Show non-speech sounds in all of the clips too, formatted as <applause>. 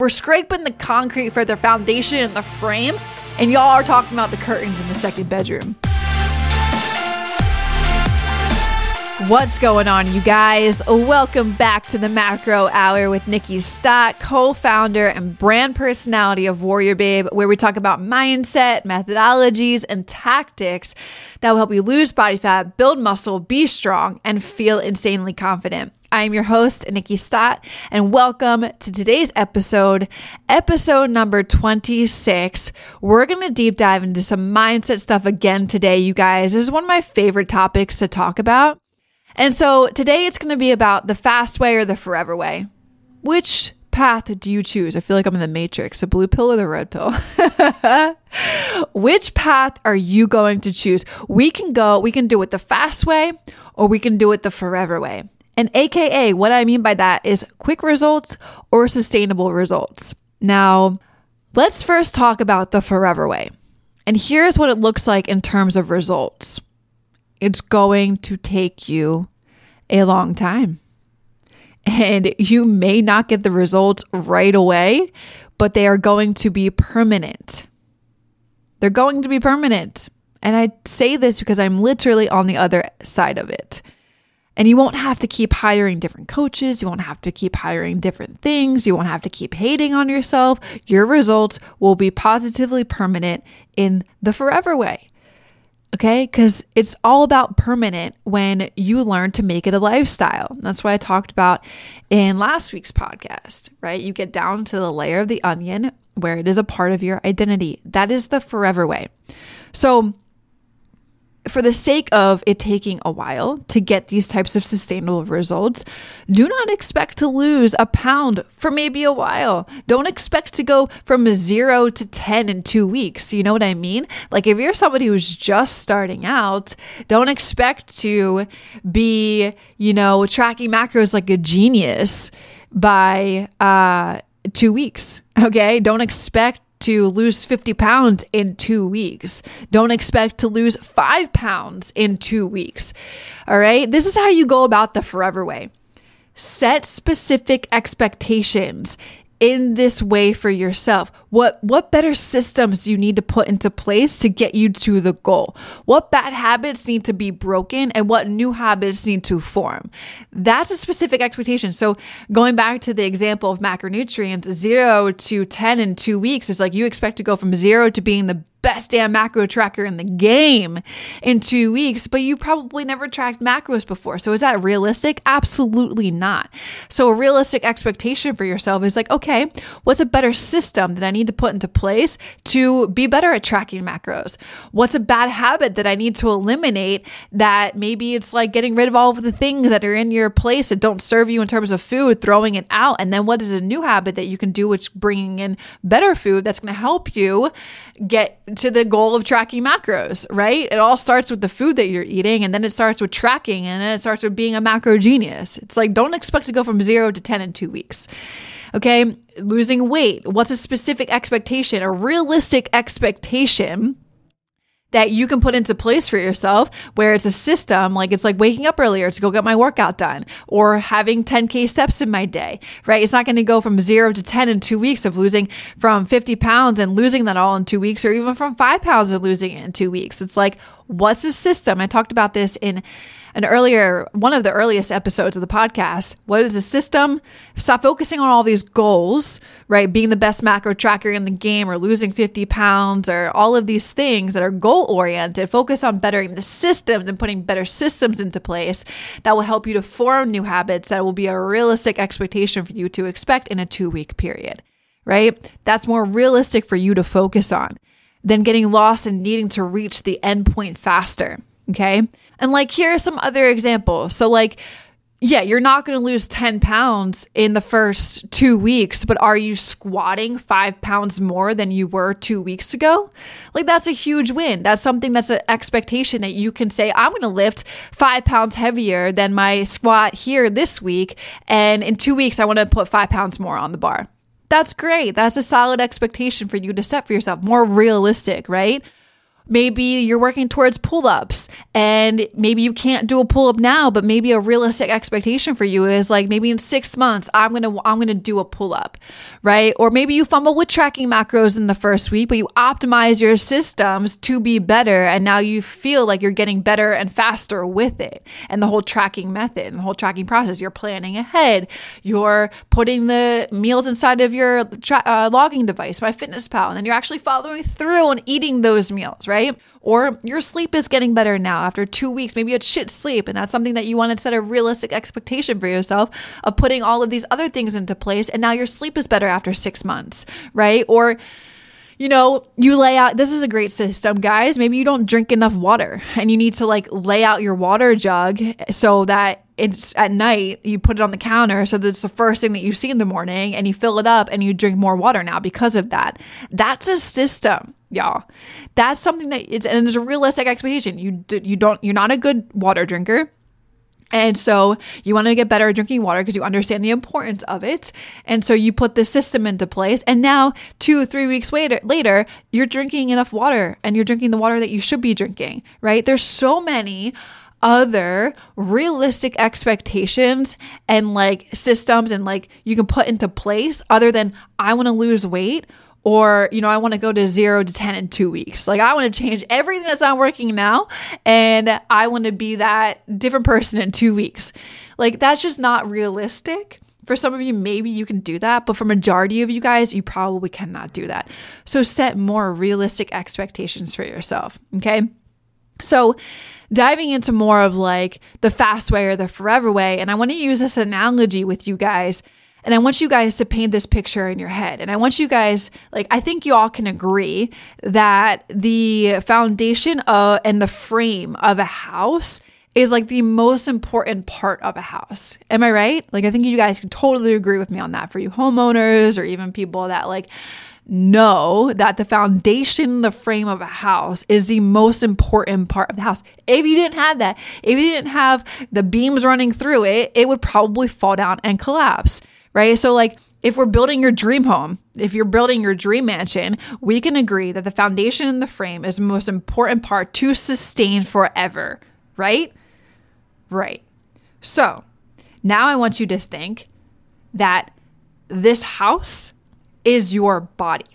We're scraping the concrete for the foundation and the frame, and y'all are talking about the curtains in the second bedroom. What's going on, you guys? Welcome back to the Macro Hour with Nikkiey Stott, co founder and brand personality of Warrior Babe, where we talk about mindset, methodologies, and tactics that will help you lose body fat, build muscle, be strong, and feel insanely confident. I am your host, Nikkiey Stott, and welcome to today's episode, episode number 26. We're going to deep dive into some mindset stuff again today, you guys. This is one of my favorite topics to talk about. And so today it's going to be about the fast way or the forever way. Which path do you choose? I feel like I'm in the matrix, the blue pill or the red pill. <laughs> Which path are you going to choose? We can go, we can do it the fast way or we can do it the forever way. And AKA, what I mean by that is quick results or sustainable results. Now, let's first talk about the forever way. And here's what it looks like in terms of results it's going to take you a long time. And you may not get the results right away, but they are going to be permanent. They're going to be permanent. And I say this because I'm literally on the other side of it. And you won't have to keep hiring different coaches. You won't have to keep hiring different things. You won't have to keep hating on yourself. Your results will be positively permanent in the forever way. Okay, because it's all about permanent when you learn to make it a lifestyle. That's what I talked about in last week's podcast, right? You get down to the layer of the onion where it is a part of your identity. That is the forever way. So, for the sake of it taking a while to get these types of sustainable results, do not expect to lose a pound for maybe a while. Don't expect to go from zero to 10 in two weeks. You know what I mean? Like, if you're somebody who's just starting out, don't expect to be, you know, tracking macros like a genius by uh, two weeks. Okay. Don't expect to lose 50 pounds in two weeks. Don't expect to lose five pounds in two weeks. All right. This is how you go about the forever way. Set specific expectations in this way for yourself what what better systems do you need to put into place to get you to the goal what bad habits need to be broken and what new habits need to form that's a specific expectation so going back to the example of macronutrients 0 to 10 in 2 weeks is like you expect to go from 0 to being the best damn macro tracker in the game in two weeks, but you probably never tracked macros before. So is that realistic? Absolutely not. So a realistic expectation for yourself is like, okay, what's a better system that I need to put into place to be better at tracking macros? What's a bad habit that I need to eliminate that maybe it's like getting rid of all of the things that are in your place that don't serve you in terms of food, throwing it out. And then what is a new habit that you can do, which bringing in better food that's going to help you get to the goal of tracking macros, right? It all starts with the food that you're eating, and then it starts with tracking, and then it starts with being a macro genius. It's like, don't expect to go from zero to 10 in two weeks. Okay. Losing weight. What's a specific expectation, a realistic expectation? that you can put into place for yourself where it's a system like it's like waking up earlier to go get my workout done or having 10k steps in my day right it's not going to go from 0 to 10 in 2 weeks of losing from 50 pounds and losing that all in 2 weeks or even from 5 pounds and losing it in 2 weeks it's like what's the system i talked about this in an earlier one of the earliest episodes of the podcast. What is the system? Stop focusing on all these goals, right? Being the best macro tracker in the game or losing 50 pounds or all of these things that are goal oriented. Focus on bettering the systems and putting better systems into place that will help you to form new habits that will be a realistic expectation for you to expect in a two week period, right? That's more realistic for you to focus on than getting lost and needing to reach the end point faster. Okay. And like, here are some other examples. So, like, yeah, you're not going to lose 10 pounds in the first two weeks, but are you squatting five pounds more than you were two weeks ago? Like, that's a huge win. That's something that's an expectation that you can say, I'm going to lift five pounds heavier than my squat here this week. And in two weeks, I want to put five pounds more on the bar. That's great. That's a solid expectation for you to set for yourself, more realistic, right? Maybe you're working towards pull ups and maybe you can't do a pull up now, but maybe a realistic expectation for you is like maybe in six months, I'm going to, I'm going to do a pull up, right? Or maybe you fumble with tracking macros in the first week, but you optimize your systems to be better. And now you feel like you're getting better and faster with it. And the whole tracking method and the whole tracking process, you're planning ahead. You're putting the meals inside of your tra- uh, logging device, MyFitnessPal, and then you're actually following through and eating those meals, right? Right? Or your sleep is getting better now after two weeks. Maybe you had shit sleep, and that's something that you want to set a realistic expectation for yourself of putting all of these other things into place. And now your sleep is better after six months, right? Or you know, you lay out this is a great system, guys. Maybe you don't drink enough water and you need to like lay out your water jug so that it's at night you put it on the counter so that's the first thing that you see in the morning and you fill it up and you drink more water now because of that. That's a system y'all. That's something that it's and it's a realistic expectation. You you don't you're not a good water drinker. And so you want to get better at drinking water because you understand the importance of it. And so you put this system into place. And now, two three weeks later, later, you're drinking enough water and you're drinking the water that you should be drinking, right? There's so many other realistic expectations and like systems and like you can put into place other than I want to lose weight or you know i want to go to 0 to 10 in 2 weeks. Like i want to change everything that's not working now and i want to be that different person in 2 weeks. Like that's just not realistic. For some of you maybe you can do that but for majority of you guys you probably cannot do that. So set more realistic expectations for yourself okay? So diving into more of like the fast way or the forever way and i want to use this analogy with you guys and I want you guys to paint this picture in your head. And I want you guys, like, I think you all can agree that the foundation of, and the frame of a house is like the most important part of a house. Am I right? Like, I think you guys can totally agree with me on that for you homeowners or even people that like, know that the foundation, the frame of a house is the most important part of the house. If you didn't have that, if you didn't have the beams running through it, it would probably fall down and collapse right? So, like, if we're building your dream home, if you're building your dream mansion, we can agree that the foundation and the frame is the most important part to sustain forever, right? Right. So, now I want you to think that this house is your body.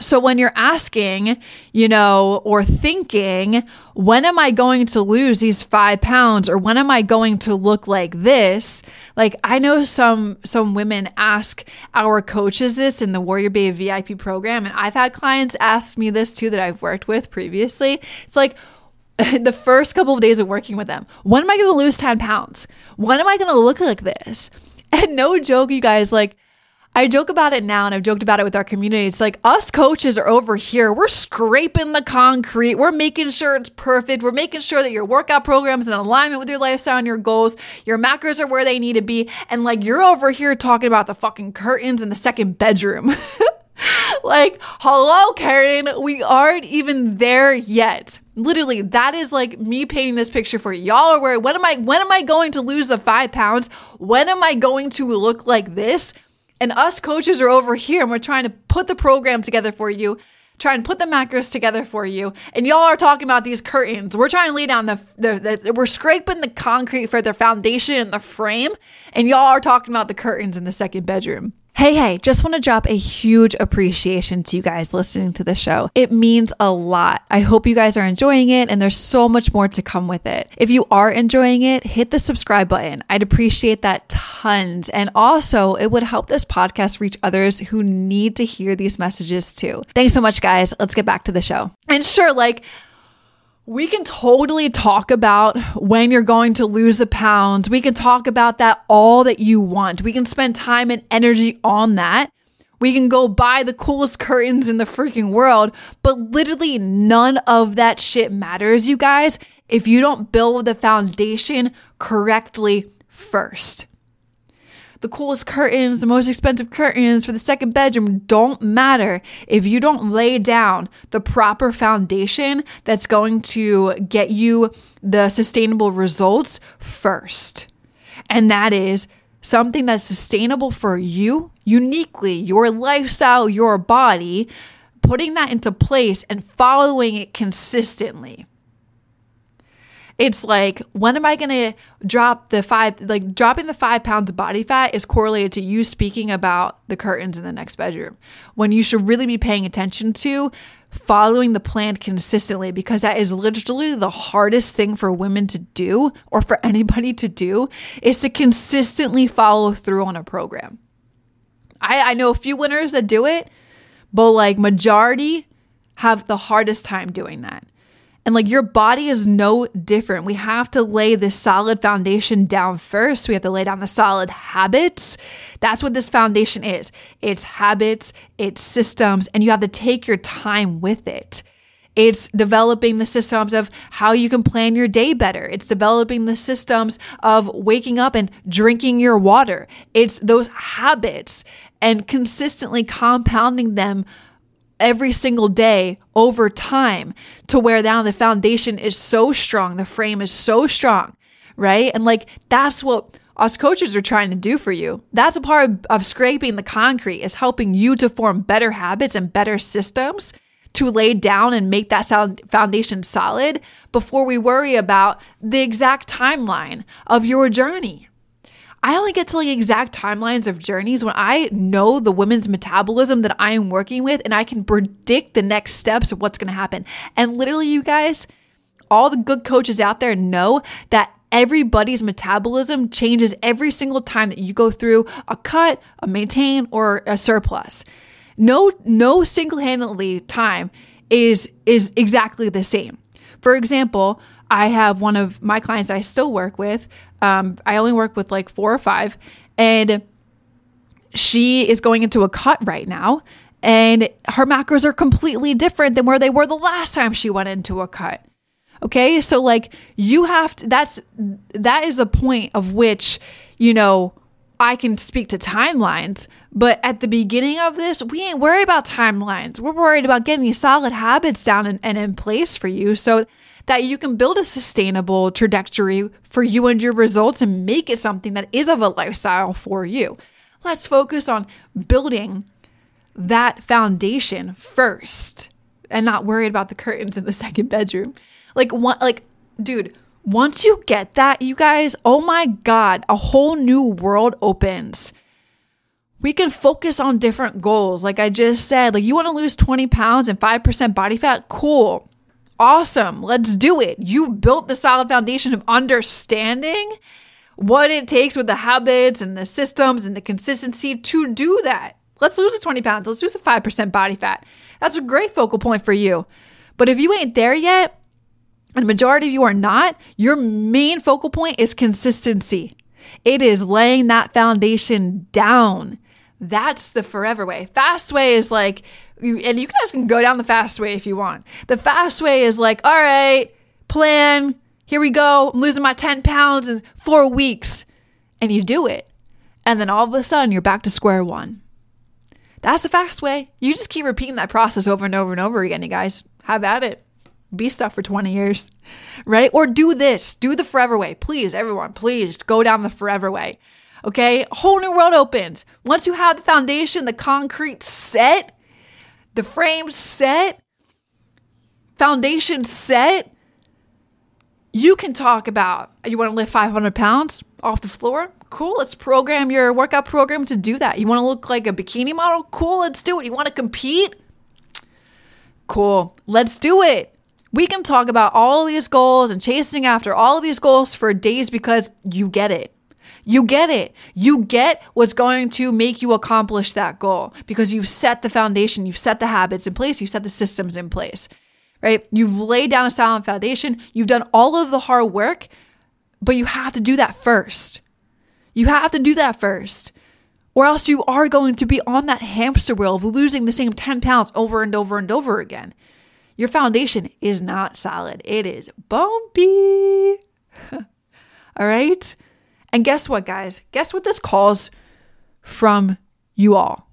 So when you're asking, you know, or thinking, when am I going to lose these five pounds or when am I going to look like this? Like I know some some women ask our coaches this in the Warrior Babe VIP program, and I've had clients ask me this too that I've worked with previously. It's like <laughs> the first couple of days of working with them, when am I gonna lose 10 pounds? When am I gonna look like this? And no joke, you guys, like I joke about it now and I've joked about it with our community. It's like us coaches are over here. We're scraping the concrete. We're making sure it's perfect. We're making sure that your workout program is in alignment with your lifestyle and your goals. Your macros are where they need to be. And like you're over here talking about the fucking curtains in the second bedroom. <laughs> like, hello, Karen. We aren't even there yet. Literally, that is like me painting this picture for you. Y'all are where when am I when am I going to lose the five pounds? When am I going to look like this? And us coaches are over here and we're trying to put the program together for you, try and put the macros together for you. And y'all are talking about these curtains. We're trying to lay down the, the, the we're scraping the concrete for the foundation and the frame. And y'all are talking about the curtains in the second bedroom. Hey, hey, just want to drop a huge appreciation to you guys listening to the show. It means a lot. I hope you guys are enjoying it and there's so much more to come with it. If you are enjoying it, hit the subscribe button. I'd appreciate that tons. And also, it would help this podcast reach others who need to hear these messages too. Thanks so much, guys. Let's get back to the show. And sure, like, we can totally talk about when you're going to lose the pounds. We can talk about that all that you want. We can spend time and energy on that. We can go buy the coolest curtains in the freaking world, but literally none of that shit matters, you guys, if you don't build the foundation correctly first the coolest curtains, the most expensive curtains for the second bedroom don't matter if you don't lay down the proper foundation that's going to get you the sustainable results first. And that is something that's sustainable for you, uniquely, your lifestyle, your body, putting that into place and following it consistently. It's like, when am I going to drop the five, like dropping the five pounds of body fat is correlated to you speaking about the curtains in the next bedroom. When you should really be paying attention to following the plan consistently because that is literally the hardest thing for women to do or for anybody to do is to consistently follow through on a program. I, I know a few winners that do it, but like majority have the hardest time doing that. And like your body is no different. We have to lay this solid foundation down first. We have to lay down the solid habits. That's what this foundation is it's habits, it's systems, and you have to take your time with it. It's developing the systems of how you can plan your day better. It's developing the systems of waking up and drinking your water. It's those habits and consistently compounding them every single day over time to where now the foundation is so strong, the frame is so strong, right? And like that's what us coaches are trying to do for you. That's a part of, of scraping the concrete is helping you to form better habits and better systems to lay down and make that sound foundation solid before we worry about the exact timeline of your journey. I only get to like exact timelines of journeys when I know the women's metabolism that I am working with and I can predict the next steps of what's going to happen. And literally, you guys, all the good coaches out there know that everybody's metabolism changes every single time that you go through a cut, a maintain, or a surplus. No, no single-handedly time is is exactly the same. For example, I have one of my clients I still work with um, I only work with like four or five, and she is going into a cut right now, and her macros are completely different than where they were the last time she went into a cut. Okay, so like you have to, that's that is a point of which, you know, I can speak to timelines, but at the beginning of this, we ain't worried about timelines. We're worried about getting these solid habits down and, and in place for you. So that you can build a sustainable trajectory for you and your results and make it something that is of a lifestyle for you. Let's focus on building that foundation first and not worried about the curtains in the <laughs> second bedroom. Like what like dude, once you get that, you guys, oh my god, a whole new world opens we can focus on different goals. Like I just said, like you want to lose 20 pounds and 5% body fat? Cool. Awesome. Let's do it. You built the solid foundation of understanding what it takes with the habits and the systems and the consistency to do that. Let's lose the 20 pounds. Let's lose the 5% body fat. That's a great focal point for you. But if you ain't there yet, and the majority of you are not, your main focal point is consistency. It is laying that foundation down. That's the forever way. Fast way is like you, and you guys can go down the fast way if you want. The fast way is like, all right, plan, here we go. I'm losing my 10 pounds in four weeks. And you do it. And then all of a sudden, you're back to square one. That's the fast way. You just keep repeating that process over and over and over again, you guys. Have at it. Be stuck for 20 years, right? Or do this. Do the forever way. Please, everyone, please go down the forever way. Okay? Whole new world opens. Once you have the foundation, the concrete set, the frame set, foundation set, you can talk about you want to lift 500 pounds off the floor? Cool, let's program your workout program to do that. You want to look like a bikini model? Cool, let's do it. You want to compete? Cool, let's do it. We can talk about all these goals and chasing after all of these goals for days because you get it. You get it. You get what's going to make you accomplish that goal because you've set the foundation, you've set the habits in place, you've set the systems in place, right? You've laid down a solid foundation, you've done all of the hard work, but you have to do that first. You have to do that first. Or else you are going to be on that hamster wheel of losing the same 10 pounds over and over and over again. Your foundation is not solid, it is bumpy. <laughs> all right? And guess what, guys? Guess what this calls from you all?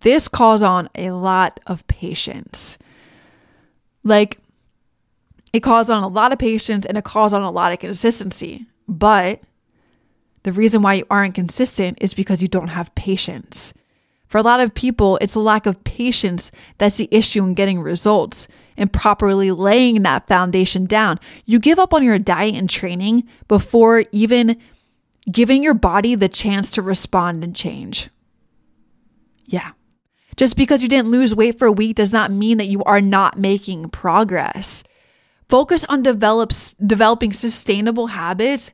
This calls on a lot of patience. Like, it calls on a lot of patience and it calls on a lot of consistency. But the reason why you aren't consistent is because you don't have patience. For a lot of people, it's a lack of patience that's the issue in getting results and properly laying that foundation down. You give up on your diet and training before even giving your body the chance to respond and change. Yeah. Just because you didn't lose weight for a week does not mean that you are not making progress. Focus on develops, developing sustainable habits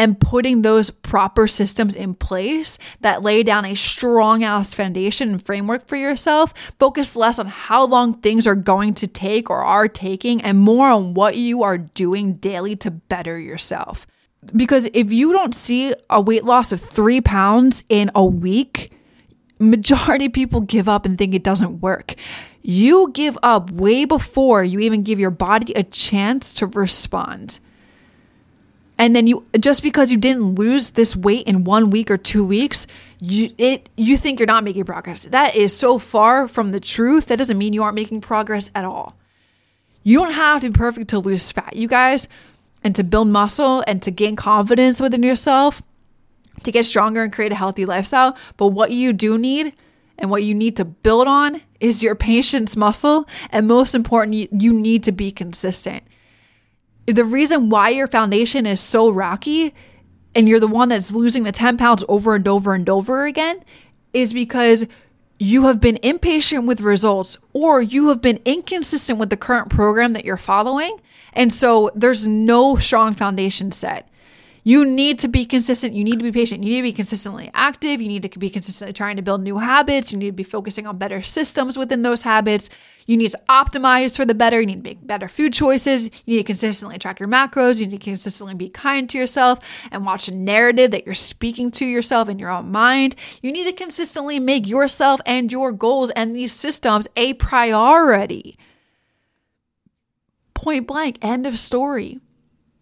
and putting those proper systems in place that lay down a strong ass foundation and framework for yourself. Focus less on how long things are going to take or are taking and more on what you are doing daily to better yourself. Because if you don't see a weight loss of three pounds in a week, majority people give up and think it doesn't work. You give up way before you even give your body a chance to respond and then you just because you didn't lose this weight in one week or two weeks you it you think you're not making progress. That is so far from the truth. That doesn't mean you aren't making progress at all. You don't have to be perfect to lose fat you guys. And to build muscle and to gain confidence within yourself to get stronger and create a healthy lifestyle. But what you do need and what you need to build on is your patience muscle. And most important you, you need to be consistent the reason why your foundation is so rocky and you're the one that's losing the 10 pounds over and over and over again is because you have been impatient with results or you have been inconsistent with the current program that you're following. And so there's no strong foundation set. You need to be consistent. You need to be patient. You need to be consistently active. You need to be consistently trying to build new habits. You need to be focusing on better systems within those habits. You need to optimize for the better. You need to make better food choices. You need to consistently track your macros. You need to consistently be kind to yourself and watch a narrative that you're speaking to yourself in your own mind. You need to consistently make yourself and your goals and these systems a priority. Point blank, end of story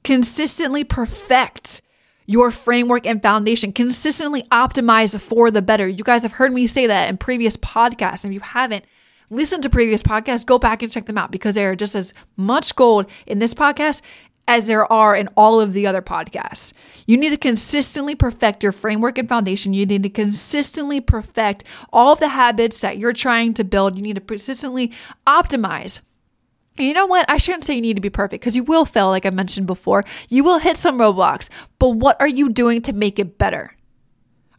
consistently perfect your framework and foundation, consistently optimize for the better. You guys have heard me say that in previous podcasts. And if you haven't, listened to previous podcasts, go back and check them out because there are just as much gold in this podcast as there are in all of the other podcasts. You need to consistently perfect your framework and foundation. You need to consistently perfect all of the habits that you're trying to build. You need to persistently optimize you know what? I shouldn't say you need to be perfect because you will fail, like I mentioned before. You will hit some roadblocks, but what are you doing to make it better?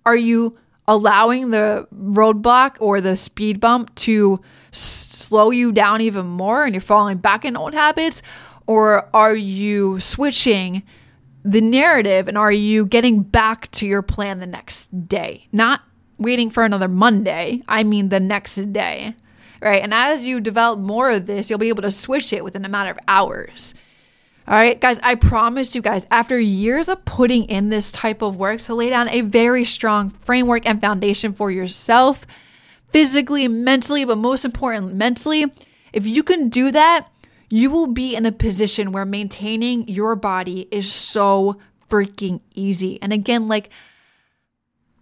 Are you allowing the roadblock or the speed bump to s- slow you down even more and you're falling back in old habits? Or are you switching the narrative and are you getting back to your plan the next day? Not waiting for another Monday, I mean the next day right? And as you develop more of this, you'll be able to switch it within a matter of hours. All right, guys, I promise you guys, after years of putting in this type of work to lay down a very strong framework and foundation for yourself, physically, mentally, but most important, mentally, if you can do that, you will be in a position where maintaining your body is so freaking easy. And again, like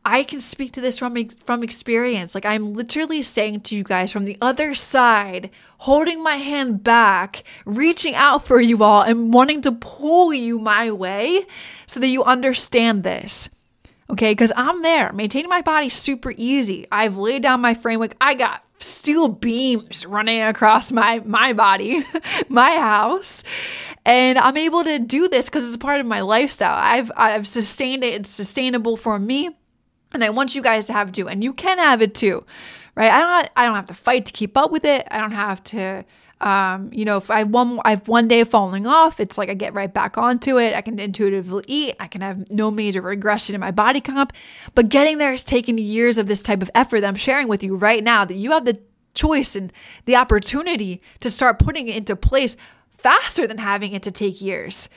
I can speak to this from from experience. Like I'm literally saying to you guys from the other side, holding my hand back, reaching out for you all and wanting to pull you my way so that you understand this. Okay, because I'm there. Maintaining my body super easy. I've laid down my framework. I got steel beams running across my my body, <laughs> my house. And I'm able to do this because it's a part of my lifestyle. I've I've sustained it. It's sustainable for me. And I want you guys to have it too. And you can have it too, right? I don't, I don't have to fight to keep up with it. I don't have to, um, you know, if I one, I've one day falling off, it's like I get right back onto it. I can intuitively eat. I can have no major regression in my body comp. But getting there has taken years of this type of effort that I'm sharing with you right now that you have the choice and the opportunity to start putting it into place faster than having it to take years.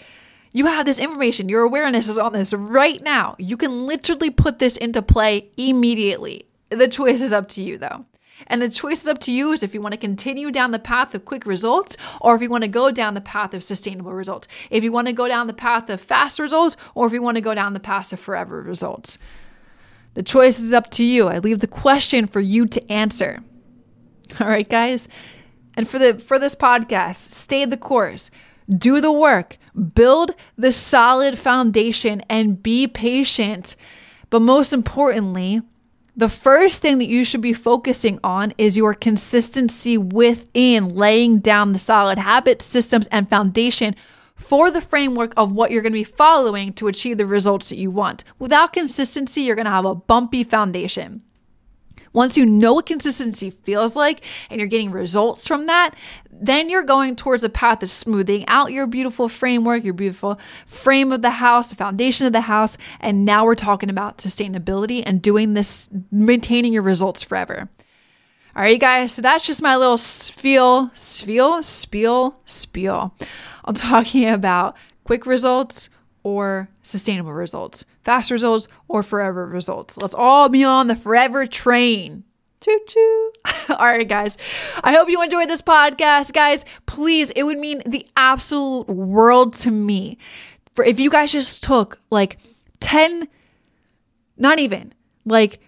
You have this information, your awareness is on this right now. You can literally put this into play immediately. The choice is up to you, though. And the choice is up to you is if you want to continue down the path of quick results or if you want to go down the path of sustainable results. If you want to go down the path of fast results or if you want to go down the path of forever results. The choice is up to you. I leave the question for you to answer. <laughs> All right, guys? And for the for this podcast, stay the course do the work, build the solid foundation, and be patient. But most importantly, the first thing that you should be focusing on is your consistency within laying down the solid habits, systems, and foundation for the framework of what you're going to be following to achieve the results that you want. Without consistency, you're going to have a bumpy foundation. Once you know what consistency feels like and you're getting results from that, then you're going towards a path of smoothing out your beautiful framework, your beautiful frame of the house, the foundation of the house. And now we're talking about sustainability and doing this, maintaining your results forever. All right, guys. So that's just my little spiel, spiel, spiel, spiel. I'm <laughs> talking about quick results or sustainable results, fast results or forever results. Let's all be on the forever train. Choo choo. <laughs> All right, guys. I hope you enjoyed this podcast. Guys, please, it would mean the absolute world to me for if you guys just took like 10, not even like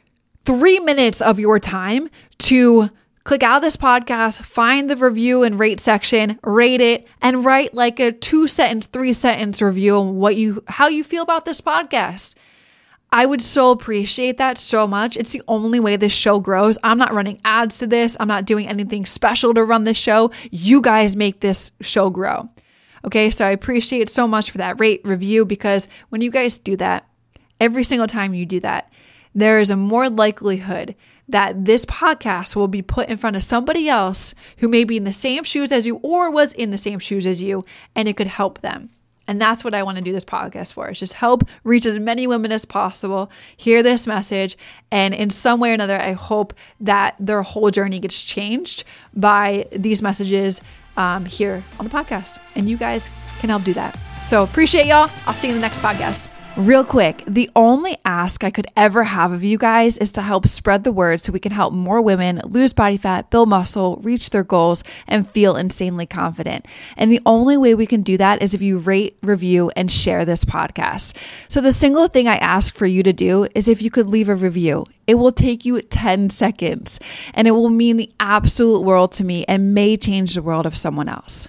three minutes of your time to click out this podcast, find the review and rate section, rate it, and write like a two sentence, three sentence review on what you how you feel about this podcast. I would so appreciate that so much. It's the only way this show grows. I'm not running ads to this. I'm not doing anything special to run this show. You guys make this show grow. Okay, so I appreciate so much for that rate review because when you guys do that, every single time you do that, there is a more likelihood that this podcast will be put in front of somebody else who may be in the same shoes as you or was in the same shoes as you, and it could help them. And that's what I want to do this podcast for. Is just help reach as many women as possible, hear this message, and in some way or another, I hope that their whole journey gets changed by these messages um, here on the podcast. And you guys can help do that. So appreciate y'all. I'll see you in the next podcast. Real quick, the only ask I could ever have of you guys is to help spread the word so we can help more women lose body fat, build muscle, reach their goals, and feel insanely confident. And the only way we can do that is if you rate, review, and share this podcast. So, the single thing I ask for you to do is if you could leave a review. It will take you 10 seconds and it will mean the absolute world to me and may change the world of someone else.